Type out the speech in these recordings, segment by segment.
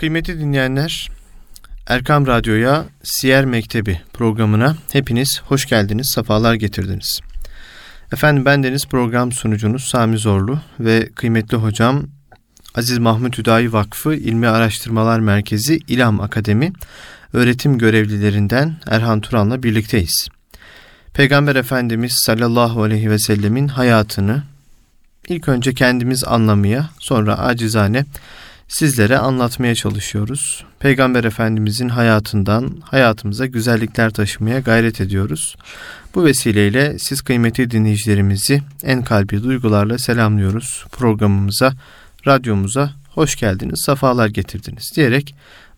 Kıymetli dinleyenler, Erkam Radyo'ya Siyer Mektebi programına hepiniz hoş geldiniz, sefalar getirdiniz. Efendim ben deniz program sunucunuz Sami Zorlu ve kıymetli hocam Aziz Mahmut Hüdayi Vakfı İlmi Araştırmalar Merkezi İlham Akademi öğretim görevlilerinden Erhan Turan'la birlikteyiz. Peygamber Efendimiz sallallahu aleyhi ve sellemin hayatını ilk önce kendimiz anlamaya sonra acizane sizlere anlatmaya çalışıyoruz. Peygamber Efendimizin hayatından hayatımıza güzellikler taşımaya gayret ediyoruz. Bu vesileyle siz kıymetli dinleyicilerimizi en kalbi duygularla selamlıyoruz. Programımıza, radyomuza hoş geldiniz, safalar getirdiniz diyerek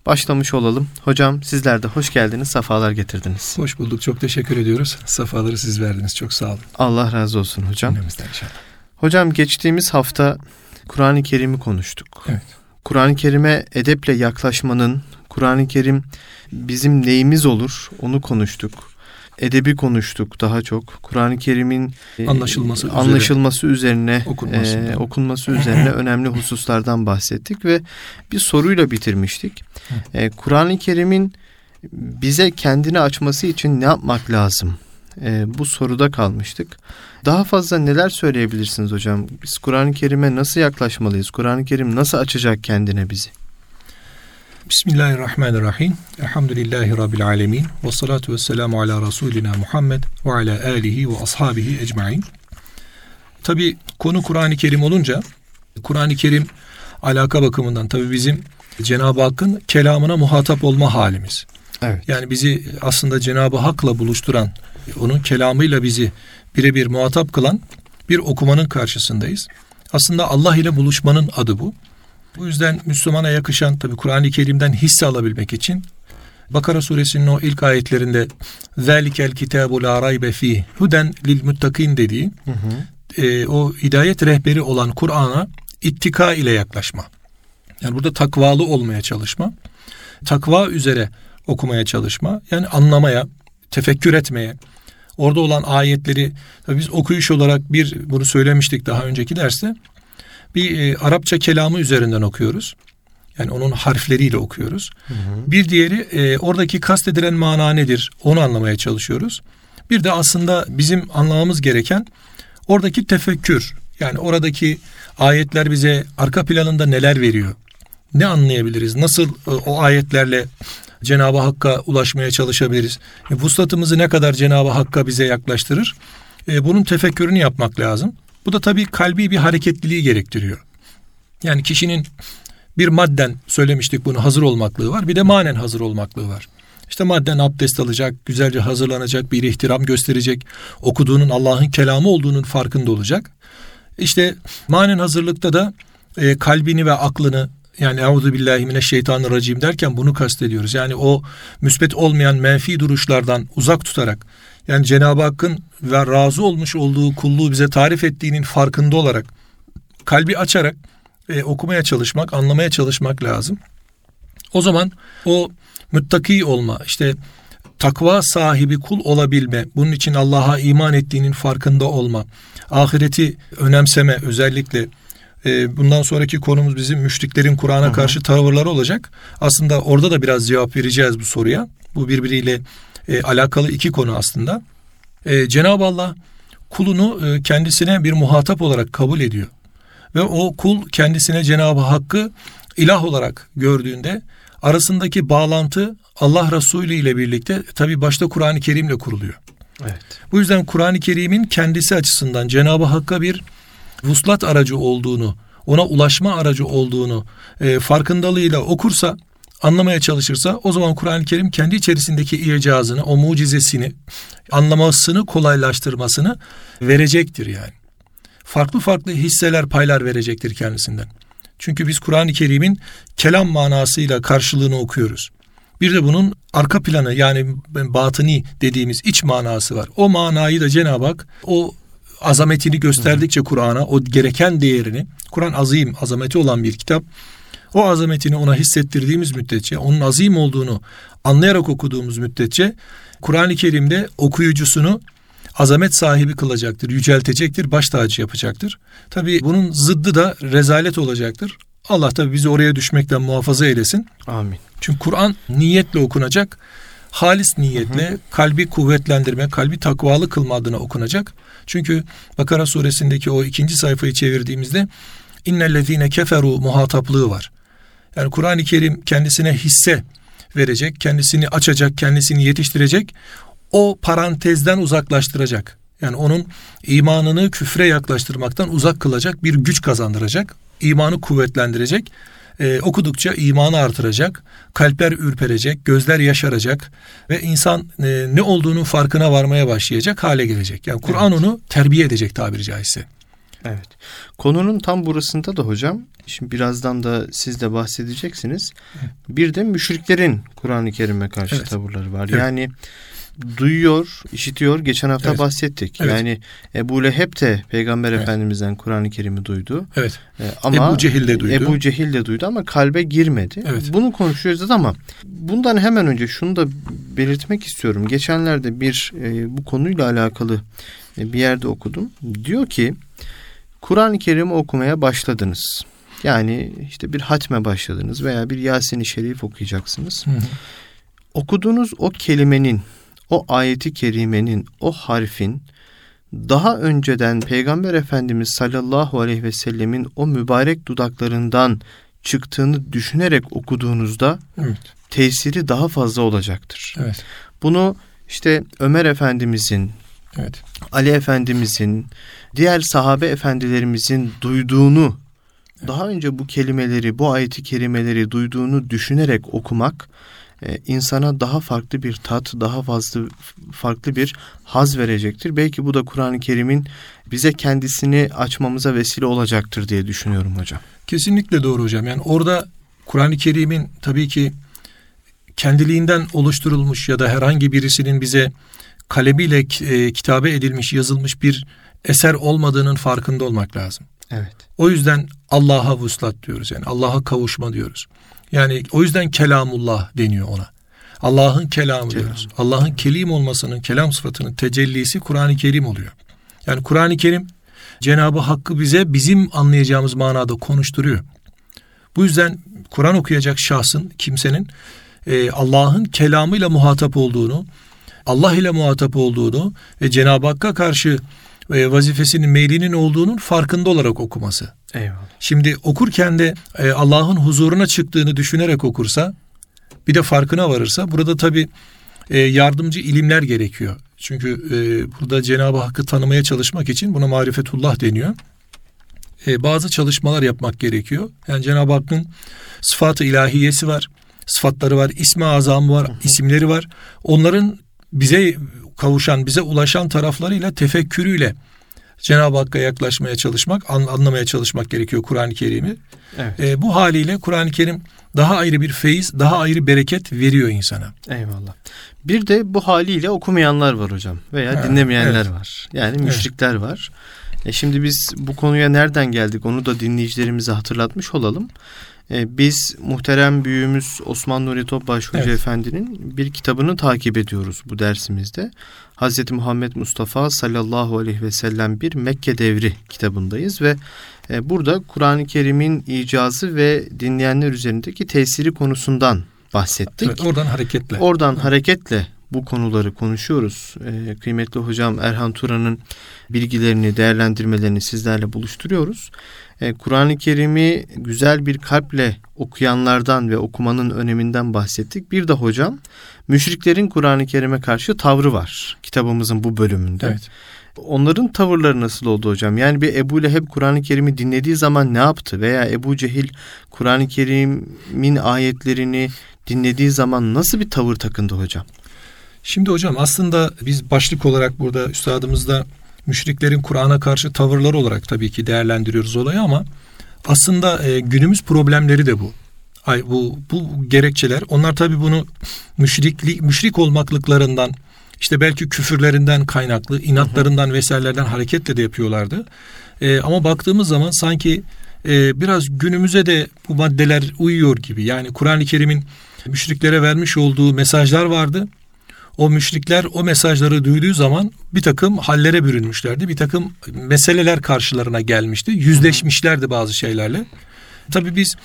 başlamış olalım. Hocam sizler de hoş geldiniz, safalar getirdiniz. Hoş bulduk, çok teşekkür ediyoruz. Safaları siz verdiniz, çok sağ olun. Allah razı olsun hocam. inşallah. Hocam geçtiğimiz hafta Kur'an-ı Kerim'i konuştuk. Evet. Kur'an-ı Kerim'e edeple yaklaşmanın, Kur'an-ı Kerim bizim neyimiz olur onu konuştuk. Edebi konuştuk daha çok. Kur'an-ı Kerim'in e, anlaşılması, üzere, anlaşılması üzerine okunması, e, okunması üzerine önemli hususlardan bahsettik ve bir soruyla bitirmiştik. E, Kur'an-ı Kerim'in bize kendini açması için ne yapmak lazım? E, bu soruda kalmıştık. Daha fazla neler söyleyebilirsiniz hocam? Biz Kur'an-ı Kerim'e nasıl yaklaşmalıyız? Kur'an-ı Kerim nasıl açacak kendine bizi? Bismillahirrahmanirrahim. Elhamdülillahi Rabbil alemin. Ve salatu ve selamu ala Resulina Muhammed ve ala alihi ve ashabihi ecmain. Tabi konu Kur'an-ı Kerim olunca Kur'an-ı Kerim alaka bakımından tabi bizim Cenab-ı Hakk'ın kelamına muhatap olma halimiz. Evet. Yani bizi aslında Cenab-ı Hak'la buluşturan, onun kelamıyla bizi birebir muhatap kılan bir okumanın karşısındayız. Aslında Allah ile buluşmanın adı bu. Bu yüzden Müslümana yakışan tabi Kur'an-ı Kerim'den hisse alabilmek için Bakara suresinin o ilk ayetlerinde zelikel kitabu la raybe fi huden lil muttakin dediği hı hı. E, o hidayet rehberi olan Kur'an'a ittika ile yaklaşma. Yani burada takvalı olmaya çalışma. Takva üzere okumaya çalışma. Yani anlamaya, tefekkür etmeye, orada olan ayetleri tabii biz okuyuş olarak bir bunu söylemiştik daha önceki derste. Bir e, Arapça kelamı üzerinden okuyoruz. Yani onun harfleriyle okuyoruz. Hı hı. Bir diğeri e, oradaki kastedilen mana nedir? Onu anlamaya çalışıyoruz. Bir de aslında bizim anlamamız gereken oradaki tefekkür. Yani oradaki ayetler bize arka planında neler veriyor? Ne anlayabiliriz? Nasıl e, o ayetlerle Cenab-ı Hakk'a ulaşmaya çalışabiliriz. E, vuslatımızı ne kadar Cenab-ı Hakk'a bize yaklaştırır? E, bunun tefekkürünü yapmak lazım. Bu da tabii kalbi bir hareketliliği gerektiriyor. Yani kişinin bir madden söylemiştik bunu hazır olmaklığı var. Bir de manen hazır olmaklığı var. İşte madden abdest alacak, güzelce hazırlanacak, bir ihtiram gösterecek, okuduğunun Allah'ın kelamı olduğunun farkında olacak. İşte manen hazırlıkta da e, kalbini ve aklını yani euzu billahi mineşşeytanirracim derken bunu kastediyoruz. Yani o müsbet olmayan menfi duruşlardan uzak tutarak yani Cenab-ı Hakk'ın ve razı olmuş olduğu kulluğu bize tarif ettiğinin farkında olarak kalbi açarak e, okumaya çalışmak, anlamaya çalışmak lazım. O zaman o müttaki olma, işte takva sahibi kul olabilme, bunun için Allah'a iman ettiğinin farkında olma, ahireti önemseme özellikle e, bundan sonraki konumuz bizim müşriklerin Kur'an'a karşı tavırları olacak. Aslında orada da biraz cevap vereceğiz bu soruya. Bu birbiriyle e, alakalı iki konu aslında. E, Cenab-ı Allah kulunu e, kendisine bir muhatap olarak kabul ediyor. Ve o kul kendisine Cenab-ı Hakk'ı ilah olarak gördüğünde arasındaki bağlantı Allah Resulü ile birlikte tabi başta Kur'an-ı Kerim'le kuruluyor. Evet. Bu yüzden Kur'an-ı Kerim'in kendisi açısından Cenab-ı Hakk'a bir vuslat aracı olduğunu, ona ulaşma aracı olduğunu e, farkındalığıyla okursa, anlamaya çalışırsa o zaman Kur'an-ı Kerim kendi içerisindeki icazını, o mucizesini, anlamasını kolaylaştırmasını verecektir yani. Farklı farklı hisseler, paylar verecektir kendisinden. Çünkü biz Kur'an-ı Kerim'in kelam manasıyla karşılığını okuyoruz. Bir de bunun arka planı yani batıni dediğimiz iç manası var. O manayı da Cenab-ı Hak o azametini gösterdikçe Kur'an'a o gereken değerini Kur'an azim, azameti olan bir kitap. O azametini ona hissettirdiğimiz müddetçe, onun azim olduğunu anlayarak okuduğumuz müddetçe Kur'an-ı Kerim'de okuyucusunu azamet sahibi kılacaktır, yüceltecektir, baş tacı yapacaktır. Tabi bunun zıddı da rezalet olacaktır. Allah tabi bizi oraya düşmekten muhafaza eylesin. Amin. Çünkü Kur'an niyetle okunacak. Halis niyetle hı hı. kalbi kuvvetlendirme, kalbi takvalı kılma adına okunacak. Çünkü Bakara suresindeki o ikinci sayfayı çevirdiğimizde innellezine keferu muhataplığı var. Yani Kur'an-ı Kerim kendisine hisse verecek, kendisini açacak, kendisini yetiştirecek. O parantezden uzaklaştıracak. Yani onun imanını küfre yaklaştırmaktan uzak kılacak bir güç kazandıracak. imanı kuvvetlendirecek. Ee, okudukça imanı artıracak, kalpler ürperecek, gözler yaşaracak ve insan e, ne olduğunun farkına varmaya başlayacak hale gelecek. Yani Kur'an evet. onu terbiye edecek tabiri caizse. Evet. Konunun tam burasında da hocam, şimdi birazdan da siz de bahsedeceksiniz. Bir de müşriklerin Kur'an-ı Kerim'e karşı evet. tavırları var. Evet. Yani duyuyor, işitiyor. Geçen hafta evet. bahsettik. Evet. Yani Ebu Leheb de Peygamber evet. Efendimiz'den Kur'an-ı Kerim'i duydu. Evet. Ee, ama Ebu Cehil de duydu. Ebu Cehil de duydu ama kalbe girmedi. Evet. Bunu konuşuyoruz ama bundan hemen önce şunu da belirtmek istiyorum. Geçenlerde bir e, bu konuyla alakalı e, bir yerde okudum. Diyor ki Kur'an-ı Kerim'i okumaya başladınız. Yani işte bir hatme başladınız veya bir Yasin-i Şerif okuyacaksınız. Hı hı. Okuduğunuz o kelimenin, o ayeti kerimenin, o harfin daha önceden Peygamber Efendimiz sallallahu aleyhi ve sellemin o mübarek dudaklarından çıktığını düşünerek okuduğunuzda evet. tesiri daha fazla olacaktır. Evet. Bunu işte Ömer Efendimizin, evet. Ali Efendimizin, diğer sahabe efendilerimizin duyduğunu, evet. daha önce bu kelimeleri, bu ayeti kerimeleri duyduğunu düşünerek okumak e, insana daha farklı bir tat, daha fazla farklı bir haz verecektir. Belki bu da Kur'an-ı Kerim'in bize kendisini açmamıza vesile olacaktır diye düşünüyorum hocam. Kesinlikle doğru hocam. Yani orada Kur'an-ı Kerim'in tabii ki kendiliğinden oluşturulmuş ya da herhangi birisinin bize kalemiyle e, kitabe edilmiş, yazılmış bir eser olmadığının farkında olmak lazım. Evet. O yüzden Allah'a vuslat diyoruz yani Allah'a kavuşma diyoruz. Yani o yüzden kelamullah deniyor ona. Allah'ın kelamı Kelam. diyoruz. Allah'ın kelim olmasının, kelam sıfatının tecellisi Kur'an-ı Kerim oluyor. Yani Kur'an-ı Kerim Cenabı Hakk'ı bize bizim anlayacağımız manada konuşturuyor. Bu yüzden Kur'an okuyacak şahsın, kimsenin e, Allah'ın kelamıyla muhatap olduğunu, Allah ile muhatap olduğunu ve Cenab-ı Hakk'a karşı vazifesinin meylinin olduğunun farkında olarak okuması. Eyvallah. Şimdi okurken de e, Allah'ın huzuruna çıktığını düşünerek okursa bir de farkına varırsa burada tabi e, yardımcı ilimler gerekiyor. Çünkü e, burada Cenab-ı Hakk'ı tanımaya çalışmak için buna marifetullah deniyor. E, bazı çalışmalar yapmak gerekiyor. Yani Cenab-ı Hakk'ın sıfatı ilahiyesi var, sıfatları var, ismi azamı var, isimleri var. Onların bize kavuşan, bize ulaşan taraflarıyla, tefekkürüyle Cenab-ı Hakk'a yaklaşmaya çalışmak, anlamaya çalışmak gerekiyor Kur'an-ı Kerim'i. Evet. E, bu haliyle Kur'an-ı Kerim daha ayrı bir feyiz, daha ayrı bereket veriyor insana. Eyvallah. Bir de bu haliyle okumayanlar var hocam veya ha, dinlemeyenler evet. var. Yani müşrikler evet. var. E şimdi biz bu konuya nereden geldik onu da dinleyicilerimize hatırlatmış olalım. E, biz muhterem büyüğümüz Osman Nuri Topbaş Hoca evet. Efendi'nin bir kitabını takip ediyoruz bu dersimizde. Hazreti Muhammed Mustafa sallallahu aleyhi ve sellem bir Mekke devri kitabındayız ve e, burada Kur'an-ı Kerim'in icazı ve dinleyenler üzerindeki tesiri konusundan bahsettik. Evet, oradan hareketle. Oradan evet. hareketle bu konuları konuşuyoruz. Ee, kıymetli hocam Erhan Turan'ın bilgilerini, değerlendirmelerini sizlerle buluşturuyoruz. Ee, Kur'an-ı Kerim'i güzel bir kalple okuyanlardan ve okumanın öneminden bahsettik. Bir de hocam müşriklerin Kur'an-ı Kerim'e karşı tavrı var kitabımızın bu bölümünde. Evet. Onların tavırları nasıl oldu hocam? Yani bir Ebu Leheb Kur'an-ı Kerim'i dinlediği zaman ne yaptı? Veya Ebu Cehil Kur'an-ı Kerim'in ayetlerini dinlediği zaman nasıl bir tavır takındı hocam? Şimdi hocam aslında biz başlık olarak burada üstadımızda müşriklerin Kur'an'a karşı tavırları olarak tabii ki değerlendiriyoruz olayı ama aslında e, günümüz problemleri de bu. Ay bu bu gerekçeler onlar tabii bunu müşriklik müşrik olmaklıklarından işte belki küfürlerinden kaynaklı, inatlarından vesairelerden hareketle de yapıyorlardı. E, ama baktığımız zaman sanki e, biraz günümüze de bu maddeler uyuyor gibi. Yani Kur'an-ı Kerim'in müşriklere vermiş olduğu mesajlar vardı o müşrikler o mesajları duyduğu zaman bir takım hallere bürünmüşlerdi. Bir takım meseleler karşılarına gelmişti. Yüzleşmişlerdi bazı şeylerle. Tabii biz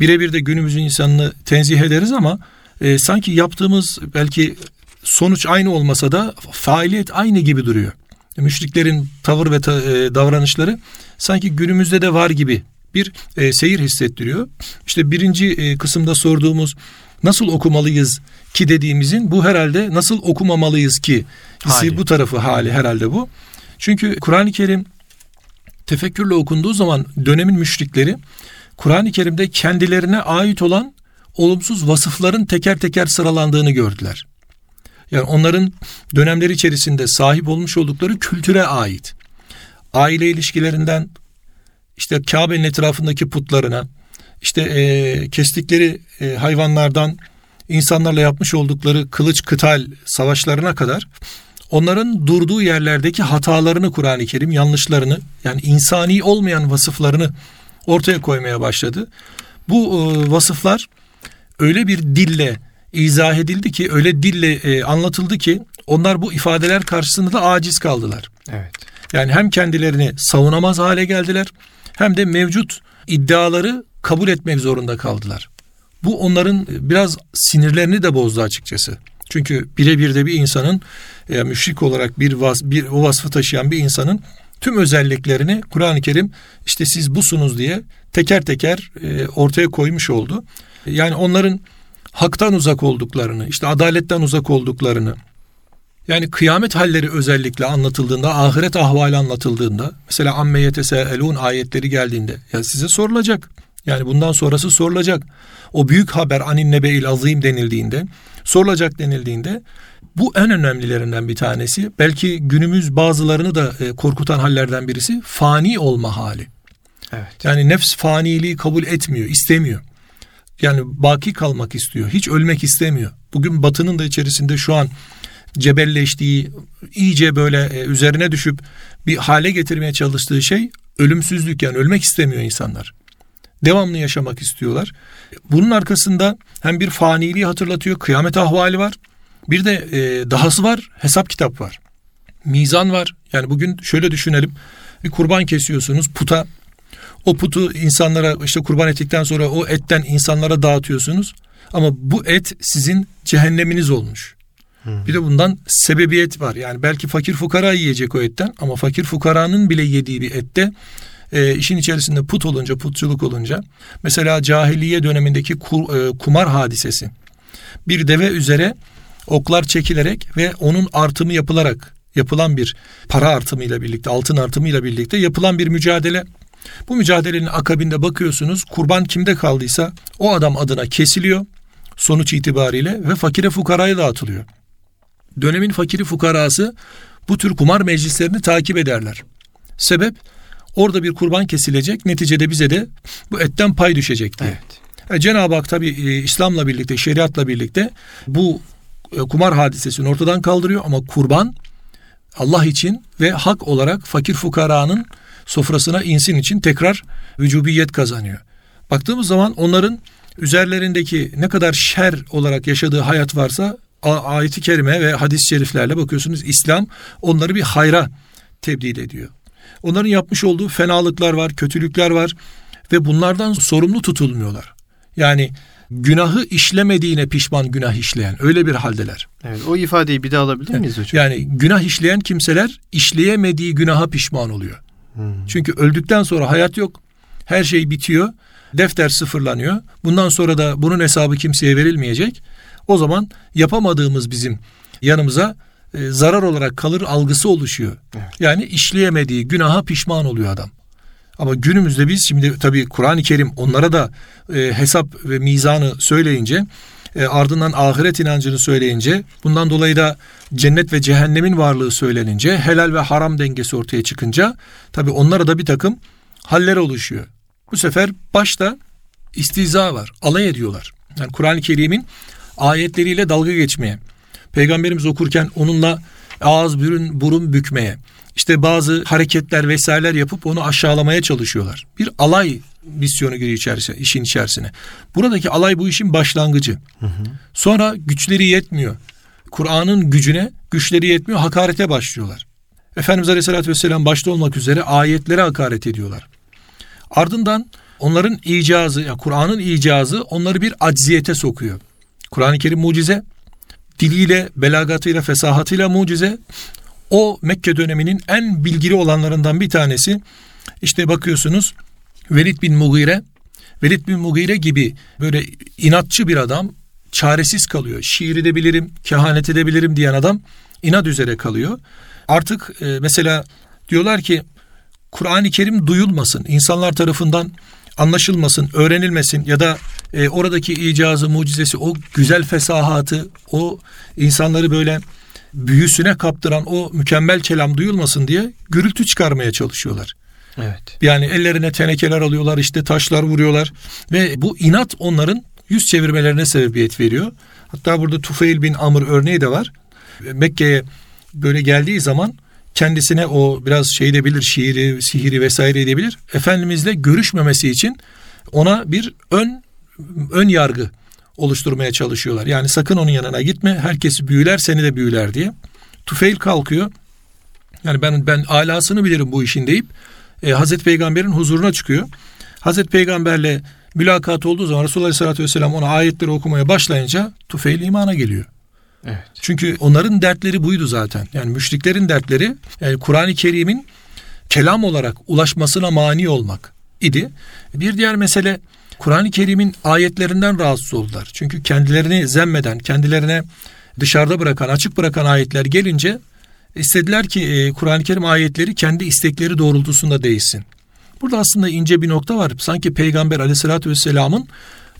birebir de günümüzün insanını tenzih ederiz ama e, sanki yaptığımız belki sonuç aynı olmasa da faaliyet aynı gibi duruyor. Müşriklerin tavır ve ta, e, davranışları sanki günümüzde de var gibi bir e, seyir hissettiriyor. İşte birinci e, kısımda sorduğumuz nasıl okumalıyız ki dediğimizin bu herhalde nasıl okumamalıyız ki hissi bu tarafı hali herhalde bu. Çünkü Kur'an-ı Kerim tefekkürle okunduğu zaman dönemin müşrikleri Kur'an-ı Kerim'de kendilerine ait olan olumsuz vasıfların teker teker sıralandığını gördüler. Yani onların dönemleri içerisinde sahip olmuş oldukları kültüre ait. Aile ilişkilerinden işte Kabe'nin etrafındaki putlarına, işte e, kestikleri e, hayvanlardan insanlarla yapmış oldukları kılıç kıtal savaşlarına kadar onların durduğu yerlerdeki hatalarını Kur'an-ı Kerim yanlışlarını yani insani olmayan vasıflarını ortaya koymaya başladı. Bu e, vasıflar öyle bir dille izah edildi ki öyle dille e, anlatıldı ki onlar bu ifadeler karşısında da aciz kaldılar. Evet. Yani hem kendilerini savunamaz hale geldiler hem de mevcut iddiaları kabul etmek zorunda kaldılar. Bu onların biraz sinirlerini de bozdu açıkçası. Çünkü birebir de bir insanın e, müşrik olarak bir, vas, bir o vasfı taşıyan bir insanın tüm özelliklerini Kur'an-ı Kerim işte siz busunuz diye teker teker e, ortaya koymuş oldu. Yani onların haktan uzak olduklarını, işte adaletten uzak olduklarını, yani kıyamet halleri özellikle anlatıldığında, ahiret ahvali anlatıldığında, mesela amme yeteseelun ayetleri geldiğinde, ya size sorulacak. Yani bundan sonrası sorulacak. O büyük haber anin nebeil azim denildiğinde, sorulacak denildiğinde bu en önemlilerinden bir tanesi. Belki günümüz bazılarını da e, korkutan hallerden birisi fani olma hali. Evet. Yani nefs faniliği kabul etmiyor, istemiyor. Yani baki kalmak istiyor. Hiç ölmek istemiyor. Bugün batının da içerisinde şu an cebelleştiği, iyice böyle e, üzerine düşüp bir hale getirmeye çalıştığı şey ölümsüzlük yani ölmek istemiyor insanlar. Devamlı yaşamak istiyorlar. Bunun arkasında hem bir faniliği hatırlatıyor, kıyamet ahvali var. Bir de e, dahası var, hesap kitap var. Mizan var. Yani bugün şöyle düşünelim. Bir kurban kesiyorsunuz puta. O putu insanlara işte kurban ettikten sonra o etten insanlara dağıtıyorsunuz. Ama bu et sizin cehenneminiz olmuş. Bir de bundan sebebiyet var. Yani belki fakir fukara yiyecek o etten ama fakir fukaranın bile yediği bir ette e, işin içerisinde put olunca, putçuluk olunca mesela cahiliye dönemindeki kur, e, kumar hadisesi. Bir deve üzere oklar çekilerek ve onun artımı yapılarak yapılan bir para artımıyla birlikte, altın artımıyla birlikte yapılan bir mücadele. Bu mücadelenin akabinde bakıyorsunuz kurban kimde kaldıysa o adam adına kesiliyor sonuç itibariyle ve fakire fukaraya dağıtılıyor. Dönemin fakiri fukarası bu tür kumar meclislerini takip ederler. Sebep orada bir kurban kesilecek neticede bize de bu etten pay düşecek diye. Evet. E, Cenab-ı Hak tabi e, İslam'la birlikte şeriatla birlikte bu e, kumar hadisesini ortadan kaldırıyor ama kurban Allah için ve hak olarak fakir fukaranın sofrasına insin için tekrar vücubiyet kazanıyor. Baktığımız zaman onların üzerlerindeki ne kadar şer olarak yaşadığı hayat varsa ayeti kerime ve hadis-i şeriflerle bakıyorsunuz İslam onları bir hayra tebdil ediyor. Onların yapmış olduğu fenalıklar var, kötülükler var ve bunlardan sorumlu tutulmuyorlar. Yani günahı işlemediğine pişman günah işleyen öyle bir haldeler. Evet, o ifadeyi bir daha alabilir miyiz hocam? Yani günah işleyen kimseler işleyemediği günaha pişman oluyor. Hmm. Çünkü öldükten sonra hayat yok. Her şey bitiyor. Defter sıfırlanıyor. Bundan sonra da bunun hesabı kimseye verilmeyecek. O zaman yapamadığımız bizim yanımıza e, zarar olarak kalır algısı oluşuyor. Evet. Yani işleyemediği günaha pişman oluyor adam. Ama günümüzde biz şimdi tabii Kur'an-ı Kerim onlara da e, hesap ve mizanı söyleyince e, ardından ahiret inancını söyleyince bundan dolayı da cennet ve cehennemin varlığı söylenince helal ve haram dengesi ortaya çıkınca tabii onlara da bir takım haller oluşuyor. Bu sefer başta istiza var. Alay ediyorlar. Yani Kur'an-ı Kerim'in ayetleriyle dalga geçmeye, peygamberimiz okurken onunla ağız burun, burun bükmeye, işte bazı hareketler vesaireler yapıp onu aşağılamaya çalışıyorlar. Bir alay misyonu giriyor içerisine, işin içerisine. Buradaki alay bu işin başlangıcı. Hı hı. Sonra güçleri yetmiyor. Kur'an'ın gücüne güçleri yetmiyor, hakarete başlıyorlar. Efendimiz Aleyhisselatü Vesselam başta olmak üzere ayetlere hakaret ediyorlar. Ardından onların icazı, yani Kur'an'ın icazı onları bir acziyete sokuyor. Kur'an-ı Kerim mucize, diliyle, belagatıyla, fesahatıyla mucize. O Mekke döneminin en bilgili olanlarından bir tanesi. İşte bakıyorsunuz Velid bin Mugire, Velid bin Mugire gibi böyle inatçı bir adam çaresiz kalıyor. Şiir edebilirim, kehanet edebilirim diyen adam inat üzere kalıyor. Artık e, mesela diyorlar ki Kur'an-ı Kerim duyulmasın, insanlar tarafından anlaşılmasın, öğrenilmesin ya da e, oradaki icazı, mucizesi, o güzel fesahatı, o insanları böyle büyüsüne kaptıran o mükemmel kelam duyulmasın diye gürültü çıkarmaya çalışıyorlar. Evet. Yani ellerine tenekeler alıyorlar, işte taşlar vuruyorlar ve bu inat onların yüz çevirmelerine sebebiyet veriyor. Hatta burada Tufeil bin Amr örneği de var. Mekke'ye böyle geldiği zaman kendisine o biraz şey edebilir, şiiri, sihiri vesaire edebilir. Efendimizle görüşmemesi için ona bir ön ön yargı oluşturmaya çalışıyorlar. Yani sakın onun yanına gitme, herkesi büyüler, seni de büyüler diye. Tufeil kalkıyor. Yani ben ben alasını bilirim bu işin deyip e, Hazreti Peygamber'in huzuruna çıkıyor. Hazreti Peygamberle mülakat olduğu zaman Resulullah Aleyhisselatü Vesselam ona ayetleri okumaya başlayınca Tufeil imana geliyor. Evet. Çünkü onların dertleri buydu zaten. Yani müşriklerin dertleri yani Kur'an-ı Kerim'in kelam olarak ulaşmasına mani olmak idi. Bir diğer mesele Kur'an-ı Kerim'in ayetlerinden rahatsız oldular. Çünkü kendilerini zemmeden, kendilerine dışarıda bırakan, açık bırakan ayetler gelince istediler ki e, Kur'an-ı Kerim ayetleri kendi istekleri doğrultusunda değilsin. Burada aslında ince bir nokta var. Sanki Peygamber aleyhissalatü vesselamın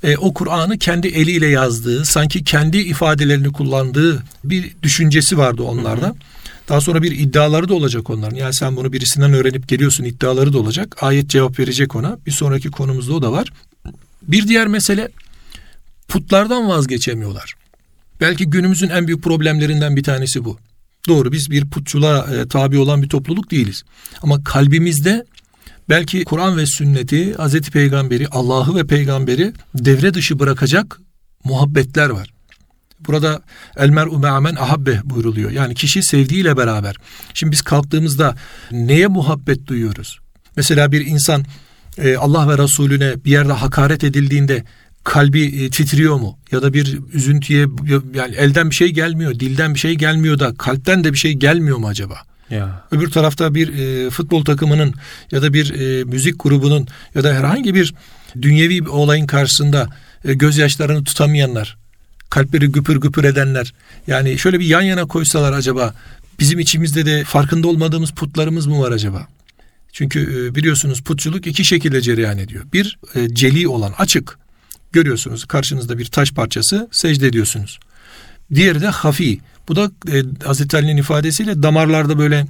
e, o Kur'an'ı kendi eliyle yazdığı, sanki kendi ifadelerini kullandığı bir düşüncesi vardı onlarda. Hı hı. Daha sonra bir iddiaları da olacak onların. Yani sen bunu birisinden öğrenip geliyorsun iddiaları da olacak. Ayet cevap verecek ona. Bir sonraki konumuzda o da var. Bir diğer mesele putlardan vazgeçemiyorlar. Belki günümüzün en büyük problemlerinden bir tanesi bu. Doğru biz bir putçuluğa e, tabi olan bir topluluk değiliz. Ama kalbimizde belki Kur'an ve sünneti, Hazreti Peygamberi, Allah'ı ve peygamberi devre dışı bırakacak muhabbetler var. Burada el mer'u me'amen ahabbe buyruluyor. Yani kişi sevdiğiyle beraber. Şimdi biz kalktığımızda neye muhabbet duyuyoruz? Mesela bir insan e, Allah ve Resulüne bir yerde hakaret edildiğinde kalbi e, titriyor mu? Ya da bir üzüntüye yani elden bir şey gelmiyor, dilden bir şey gelmiyor da kalpten de bir şey gelmiyor mu acaba? Ya. Öbür tarafta bir e, futbol takımının ya da bir e, müzik grubunun ya da herhangi bir dünyevi bir olayın karşısında e, gözyaşlarını tutamayanlar, kalpleri güpür güpür edenler. Yani şöyle bir yan yana koysalar acaba bizim içimizde de farkında olmadığımız putlarımız mı var acaba? Çünkü e, biliyorsunuz putçuluk iki şekilde cereyan ediyor. Bir e, celi olan açık. Görüyorsunuz karşınızda bir taş parçası secde ediyorsunuz. Diğeri de hafi. Bu da e, Hazreti Ali'nin ifadesiyle damarlarda böyle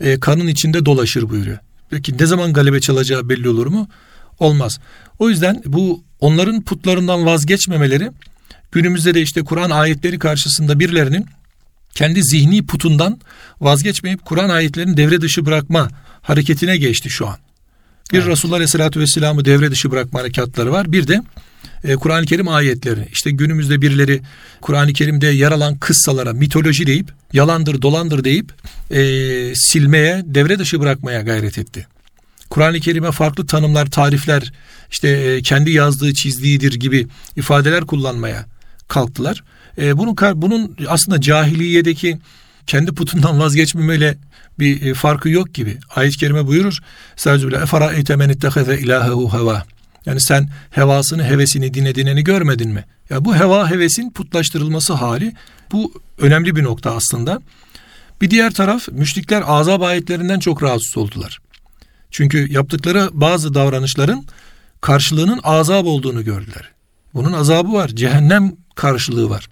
e, kanın içinde dolaşır buyuruyor. Peki ne zaman galebe çalacağı belli olur mu? Olmaz. O yüzden bu onların putlarından vazgeçmemeleri günümüzde de işte Kur'an ayetleri karşısında birilerinin kendi zihni putundan vazgeçmeyip Kur'an ayetlerini devre dışı bırakma hareketine geçti şu an. Bir evet. Resulullah Aleyhisselatü Vesselam'ı devre dışı bırakma harekatları var. Bir de e, Kur'an-ı Kerim ayetlerini işte günümüzde birileri Kur'an-ı Kerim'de yer alan kıssalara mitoloji deyip yalandır dolandır deyip e, silmeye devre dışı bırakmaya gayret etti. Kur'an-ı Kerim'e farklı tanımlar, tarifler, işte e, kendi yazdığı çizdiğidir gibi ifadeler kullanmaya kalktılar. E, bunun bunun aslında cahiliyedeki kendi putundan vazgeçmemeyle bir e, farkı yok gibi. Ayet-i kerime buyurur. Estağfirullah. Efara eytemen ittehaze ilahehu heva. Yani sen hevasını, hevesini dinlediğini görmedin mi? Ya bu heva hevesin putlaştırılması hali bu önemli bir nokta aslında. Bir diğer taraf müşrikler azap ayetlerinden çok rahatsız oldular. Çünkü yaptıkları bazı davranışların karşılığının azap olduğunu gördüler. Bunun azabı var, cehennem karşılığı var.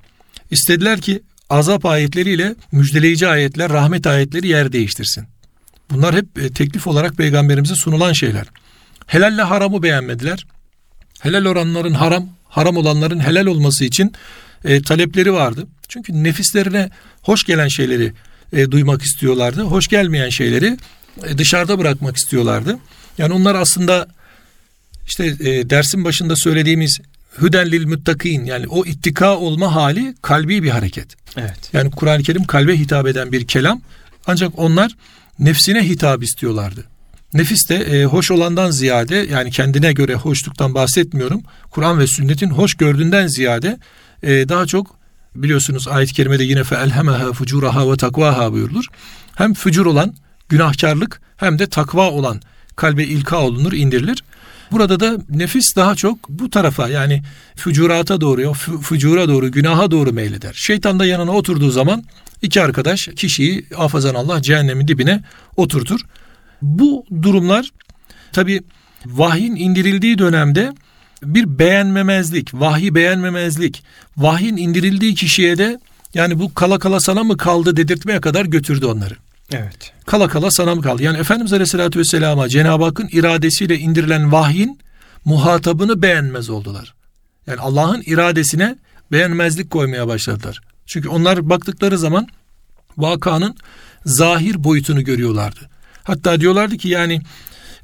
İstediler ki azap ayetleriyle müjdeleyici ayetler, rahmet ayetleri yer değiştirsin. Bunlar hep e, teklif olarak peygamberimize sunulan şeyler. Helalle haramı beğenmediler. Helal olanların haram, haram olanların helal olması için e, talepleri vardı. Çünkü nefislerine hoş gelen şeyleri e, duymak istiyorlardı. Hoş gelmeyen şeyleri e, dışarıda bırakmak istiyorlardı. Yani onlar aslında işte e, dersin başında söylediğimiz hüden lil muttakin yani o ittika olma hali kalbi bir hareket. Evet. Yani Kur'an-ı Kerim kalbe hitap eden bir kelam ancak onlar nefsine hitap istiyorlardı. Nefis de e, hoş olandan ziyade yani kendine göre hoşluktan bahsetmiyorum. Kur'an ve sünnetin hoş gördüğünden ziyade e, daha çok biliyorsunuz ayet-i kerimede yine fe elhemeha fucuraha ve takvaha buyurulur. Hem fücur olan günahkarlık hem de takva olan kalbe ilka olunur, indirilir. Burada da nefis daha çok bu tarafa yani fücurata doğru, fücura doğru, günaha doğru meyleder. Şeytan da yanına oturduğu zaman iki arkadaş kişiyi afazan Allah cehennemin dibine oturtur. Bu durumlar tabi vahyin indirildiği dönemde bir beğenmemezlik, vahyi beğenmemezlik, vahyin indirildiği kişiye de yani bu kala kala sana mı kaldı dedirtmeye kadar götürdü onları. Evet. Kala kala sana mı kaldı? Yani Efendimiz Aleyhisselatü Vesselam'a Cenab-ı Hakk'ın iradesiyle indirilen vahyin muhatabını beğenmez oldular. Yani Allah'ın iradesine beğenmezlik koymaya başladılar. Çünkü onlar baktıkları zaman vakanın zahir boyutunu görüyorlardı. Hatta diyorlardı ki yani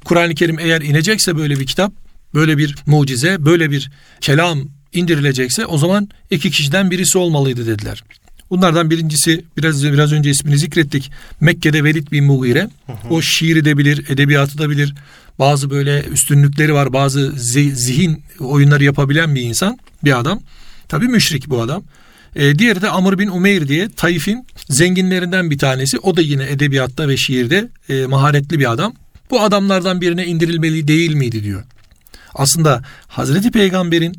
Kur'an-ı Kerim eğer inecekse böyle bir kitap, böyle bir mucize, böyle bir kelam indirilecekse o zaman iki kişiden birisi olmalıydı dediler. Bunlardan birincisi biraz biraz önce ismini zikrettik. Mekke'de Velid bin Mughire. O şiiri de bilir, edebiyatı da bilir. Bazı böyle üstünlükleri var, bazı zihin oyunları yapabilen bir insan, bir adam. Tabii müşrik bu adam. E, diğeri de Amr bin Umeyr diye Taif'in zenginlerinden bir tanesi. O da yine edebiyatta ve şiirde e, maharetli bir adam. Bu adamlardan birine indirilmeli değil miydi diyor. Aslında Hazreti Peygamber'in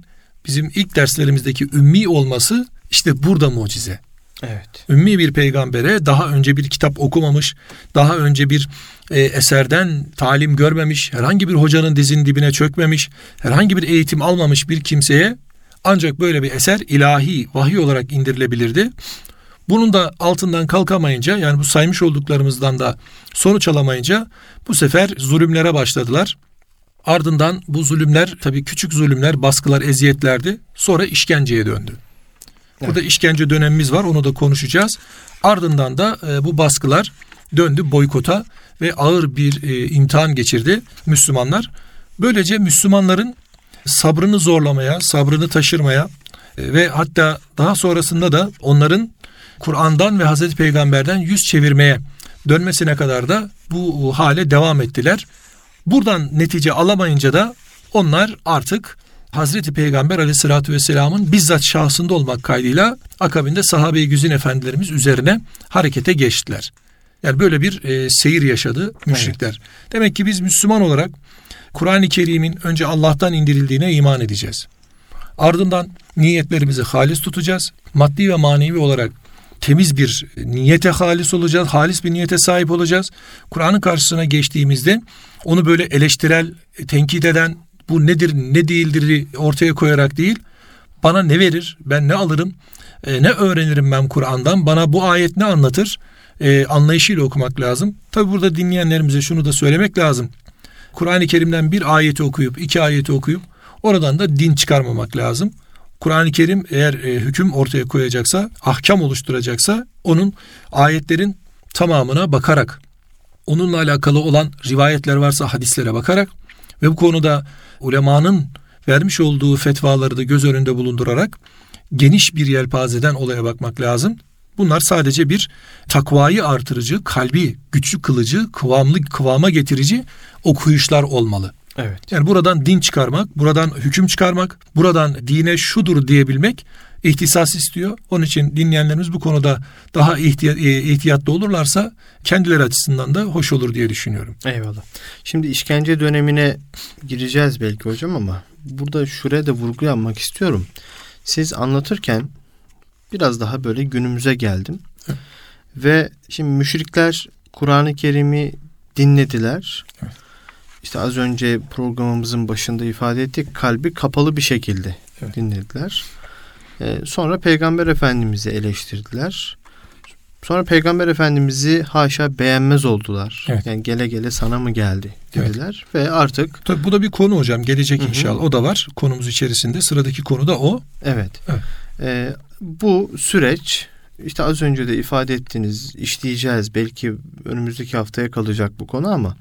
bizim ilk derslerimizdeki ümmi olması işte burada mucize. Evet. Ümmi bir peygambere daha önce bir kitap okumamış, daha önce bir e, eserden talim görmemiş, herhangi bir hocanın dizinin dibine çökmemiş, herhangi bir eğitim almamış bir kimseye ancak böyle bir eser ilahi, vahiy olarak indirilebilirdi. Bunun da altından kalkamayınca yani bu saymış olduklarımızdan da sonuç alamayınca bu sefer zulümlere başladılar. Ardından bu zulümler tabii küçük zulümler, baskılar, eziyetlerdi. Sonra işkenceye döndü. Evet. Burada işkence dönemimiz var onu da konuşacağız. Ardından da e, bu baskılar döndü boykota ve ağır bir e, imtihan geçirdi Müslümanlar. Böylece Müslümanların sabrını zorlamaya, sabrını taşırmaya e, ve hatta daha sonrasında da onların Kur'an'dan ve Hazreti Peygamber'den yüz çevirmeye dönmesine kadar da bu hale devam ettiler. Buradan netice alamayınca da onlar artık Hazreti Peygamber aleyhissalatü vesselamın bizzat şahsında olmak kaydıyla akabinde sahabe-i güzin efendilerimiz üzerine harekete geçtiler. Yani böyle bir e, seyir yaşadı müşrikler. Evet. Demek ki biz Müslüman olarak Kur'an-ı Kerim'in önce Allah'tan indirildiğine iman edeceğiz. Ardından niyetlerimizi halis tutacağız. Maddi ve manevi olarak temiz bir niyete halis olacağız. Halis bir niyete sahip olacağız. Kur'an'ın karşısına geçtiğimizde onu böyle eleştirel, tenkit eden, bu nedir ne değildir ortaya koyarak değil bana ne verir ben ne alırım e, ne öğrenirim ben Kur'an'dan bana bu ayet ne anlatır e, anlayışıyla okumak lazım. Tabi burada dinleyenlerimize şunu da söylemek lazım. Kur'an-ı Kerim'den bir ayeti okuyup iki ayeti okuyup oradan da din çıkarmamak lazım. Kur'an-ı Kerim eğer e, hüküm ortaya koyacaksa, ahkam oluşturacaksa onun ayetlerin tamamına bakarak, onunla alakalı olan rivayetler varsa hadislere bakarak ve bu konuda ulemanın vermiş olduğu fetvaları da göz önünde bulundurarak geniş bir yelpazeden olaya bakmak lazım. Bunlar sadece bir takvayı artırıcı, kalbi güçlü kılıcı, kıvamlı kıvama getirici okuyuşlar olmalı. Evet. Yani buradan din çıkarmak, buradan hüküm çıkarmak, buradan dine şudur diyebilmek ihtisas istiyor. Onun için dinleyenlerimiz bu konuda daha ihtiyat, e, ihtiyatlı olurlarsa kendileri açısından da hoş olur diye düşünüyorum. Eyvallah. Şimdi işkence dönemine gireceğiz belki hocam ama burada şuraya da vurgu yapmak istiyorum. Siz anlatırken biraz daha böyle günümüze geldim. Evet. Ve şimdi müşrikler Kur'an-ı Kerim'i dinlediler. Evet. İşte az önce programımızın başında ifade ettik kalbi kapalı bir şekilde evet. dinlediler. Ee, sonra Peygamber Efendimiz'i eleştirdiler. Sonra Peygamber Efendimiz'i haşa beğenmez oldular. Evet. Yani gele gele sana mı geldi dediler evet. ve artık Tabii bu da bir konu hocam gelecek Hı-hı. inşallah. O da var konumuz içerisinde. Sıradaki konu da o. Evet. evet. Ee, bu süreç işte az önce de ifade ettiniz işleyeceğiz belki önümüzdeki haftaya kalacak bu konu ama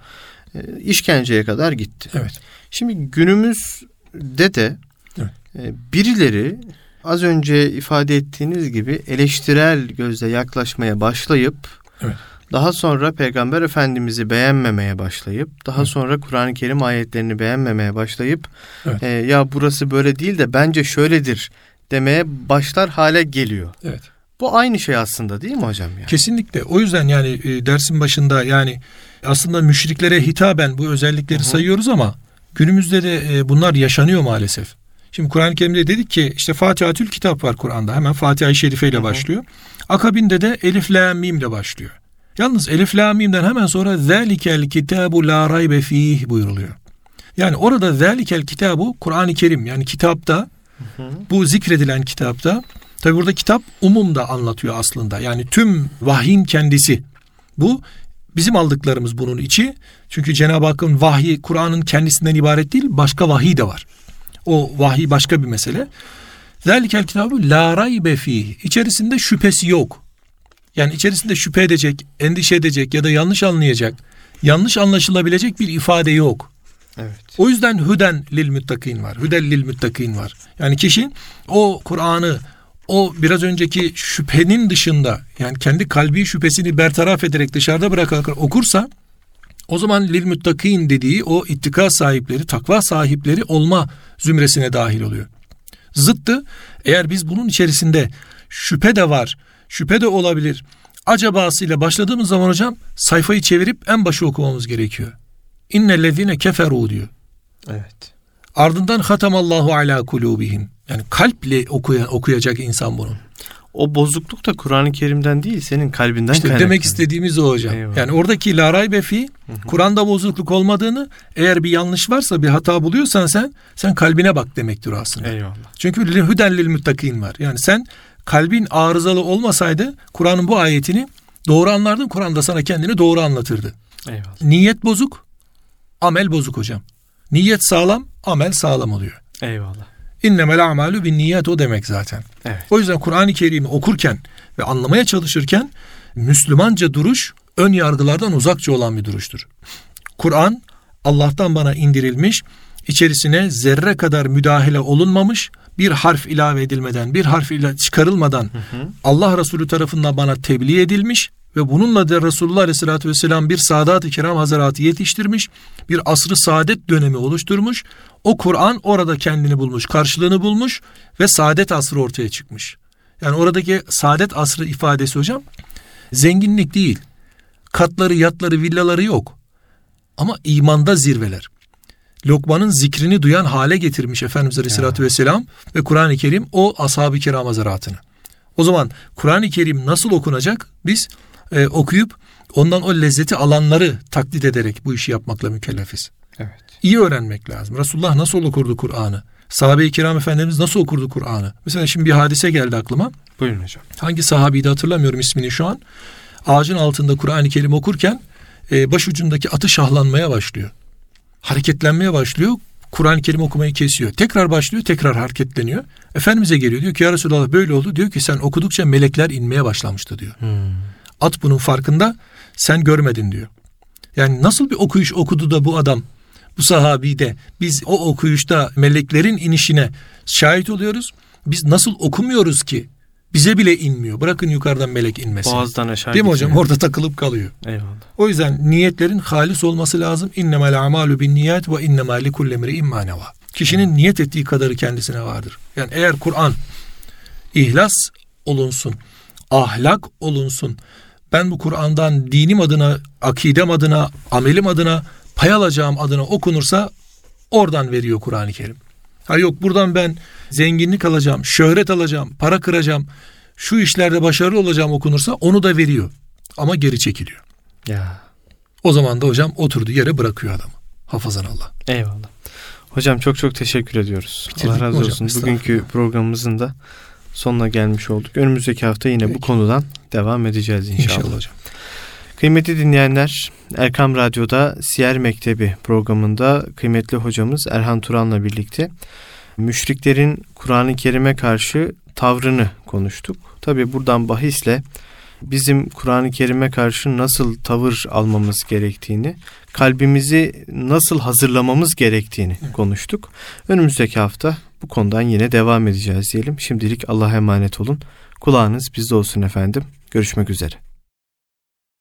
işkenceye kadar gitti. Evet. Şimdi günümüzde de evet. e, birileri az önce ifade ettiğiniz gibi eleştirel gözle yaklaşmaya başlayıp evet. Daha sonra Peygamber Efendimiz'i beğenmemeye başlayıp, daha Evet. sonra Kur'an-ı Kerim ayetlerini beğenmemeye başlayıp, Evet. e, ya burası böyle değil de bence şöyledir demeye başlar hale geliyor. Evet. Bu aynı şey aslında değil mi hocam? Yani? Kesinlikle. O yüzden yani e, dersin başında yani aslında müşriklere hitaben bu özellikleri Hı hı. sayıyoruz ama günümüzde de e, bunlar yaşanıyor maalesef. Şimdi Kur'an-ı Kerim'de dedik ki işte Fatihatül Kitap var Kur'an'da. Hemen Fatiha-i Şerife ile başlıyor. Akabinde de Elif La Mim ile başlıyor. Yalnız Elif La Mim'den hemen sonra Zalikel kitabu la raybe fih buyuruluyor. Yani orada Zalikel kitabu Kur'an-ı Kerim yani kitapta Hı hı. bu zikredilen kitapta tabi burada kitap umum da anlatıyor aslında. Yani tüm vahyin kendisi. Bu bizim aldıklarımız bunun içi. Çünkü Cenab-ı Hakk'ın vahyi Kur'an'ın kendisinden ibaret değil başka vahiy de var. O vahiy başka bir mesele. Zalikel kitabı la raybe fih. İçerisinde şüphesi yok. Yani içerisinde şüphe edecek, endişe edecek ya da yanlış anlayacak, yanlış anlaşılabilecek bir ifade yok. Evet. O yüzden hüden lil müttakin var. Hüdel lil müttakin var. Yani kişi o Kur'an'ı o biraz önceki şüphenin dışında yani kendi kalbi şüphesini bertaraf ederek dışarıda bırakarak okursa o zaman lil müttakin dediği o ittika sahipleri, takva sahipleri olma zümresine dahil oluyor. Zıttı eğer biz bunun içerisinde şüphe de var, şüphe de olabilir. Acabasıyla başladığımız zaman hocam sayfayı çevirip en başı okumamız gerekiyor. İnnellezine keferu diyor. Evet. Ardından hatamallahu ala kulubihim. Yani kalple okuya, okuyacak insan bunu. O bozukluk da Kur'an-ı Kerim'den değil, senin kalbinden İşte kaynaklanıyor. demek istediğimiz o hocam. Eyvallah. Yani oradaki la raybe fi Kur'an'da bozukluk olmadığını eğer bir yanlış varsa bir hata buluyorsan sen sen kalbine bak demektir aslında. Eyvallah. Çünkü hüden lil müttakin var. Yani sen kalbin arızalı olmasaydı Kur'an'ın bu ayetini doğru anlardın. Kur'an da sana kendini doğru anlatırdı. Eyvallah. Niyet bozuk, amel bozuk hocam. Niyet sağlam, amel sağlam oluyor. Eyvallah. İnnemel amalu bin niyet o demek zaten. Evet. O yüzden Kur'an-ı Kerim'i okurken ve anlamaya çalışırken Müslümanca duruş ön yargılardan uzakça olan bir duruştur. Kur'an Allah'tan bana indirilmiş, içerisine zerre kadar müdahale olunmamış, bir harf ilave edilmeden, bir harf ile çıkarılmadan Hı hı. Allah Resulü tarafından bana tebliğ edilmiş ve bununla da Resulullah Aleyhisselatü Vesselam bir Sadat-ı Kiram Hazaratı yetiştirmiş, bir asrı saadet dönemi oluşturmuş. O Kur'an orada kendini bulmuş, karşılığını bulmuş ve saadet asrı ortaya çıkmış. Yani oradaki saadet asrı ifadesi hocam zenginlik değil. Katları, yatları, villaları yok. Ama imanda zirveler. Lokman'ın zikrini duyan hale getirmiş Efendimiz Aleyhisselatü Vesselam ve Kur'an-ı Kerim o ashab-ı kiram hazaratını. O zaman Kur'an-ı Kerim nasıl okunacak? Biz e, okuyup ondan o lezzeti alanları taklit ederek bu işi yapmakla mükellefiz. Evet. İyi öğrenmek lazım. Resulullah nasıl okurdu Kur'an'ı? Sahabe-i kiram efendimiz nasıl okurdu Kur'an'ı? Mesela şimdi bir hadise geldi aklıma. Buyurun hocam. Hangi sahabiydi hatırlamıyorum ismini şu an. Ağacın altında Kur'an-ı Kerim okurken e, başucundaki atı şahlanmaya başlıyor. Hareketlenmeye başlıyor. Kur'an-ı Kerim okumayı kesiyor. Tekrar başlıyor, tekrar hareketleniyor. Efendimiz'e geliyor. Diyor ki ya Resulallah böyle oldu. Diyor ki sen okudukça melekler inmeye başlamıştı diyor. Hmm. At bunun farkında sen görmedin diyor. Yani nasıl bir okuyuş okudu da bu adam bu sahabi de biz o okuyuşta meleklerin inişine şahit oluyoruz. Biz nasıl okumuyoruz ki bize bile inmiyor. Bırakın yukarıdan melek inmesin. Boğazdan aşağı Değil mi hocam? Orada takılıp kalıyor. Eyvallah. O yüzden niyetlerin halis olması lazım. İnnemel amalu bin niyet ve innemel likulli emri'in ma neva. Kişinin niyet ettiği kadarı kendisine vardır. Yani eğer Kur'an ihlas olunsun, ahlak olunsun. Ben bu Kur'an'dan dinim adına, akidem adına, amelim adına, pay alacağım adına okunursa oradan veriyor Kur'an-ı Kerim. Ha yok buradan ben zenginlik alacağım, şöhret alacağım, para kıracağım, şu işlerde başarılı olacağım okunursa onu da veriyor. Ama geri çekiliyor. Ya. O zaman da hocam oturduğu yere bırakıyor adamı. Hafazan Allah. Eyvallah. Hocam çok çok teşekkür ediyoruz. Bitirdik Allah razı hocam? olsun. Bugünkü programımızın da sonuna gelmiş olduk. Önümüzdeki hafta yine bu Peki. konudan devam edeceğiz inşallah. İnşallah hocam. Kıymetli dinleyenler, Erkam Radyo'da Siyer Mektebi programında kıymetli hocamız Erhan Turan'la birlikte müşriklerin Kur'an-ı Kerim'e karşı tavrını konuştuk. Tabi buradan bahisle bizim Kur'an-ı Kerim'e karşı nasıl tavır almamız gerektiğini, kalbimizi nasıl hazırlamamız gerektiğini konuştuk. Önümüzdeki hafta bu konudan yine devam edeceğiz diyelim. Şimdilik Allah'a emanet olun. Kulağınız bizde olsun efendim. Görüşmek üzere.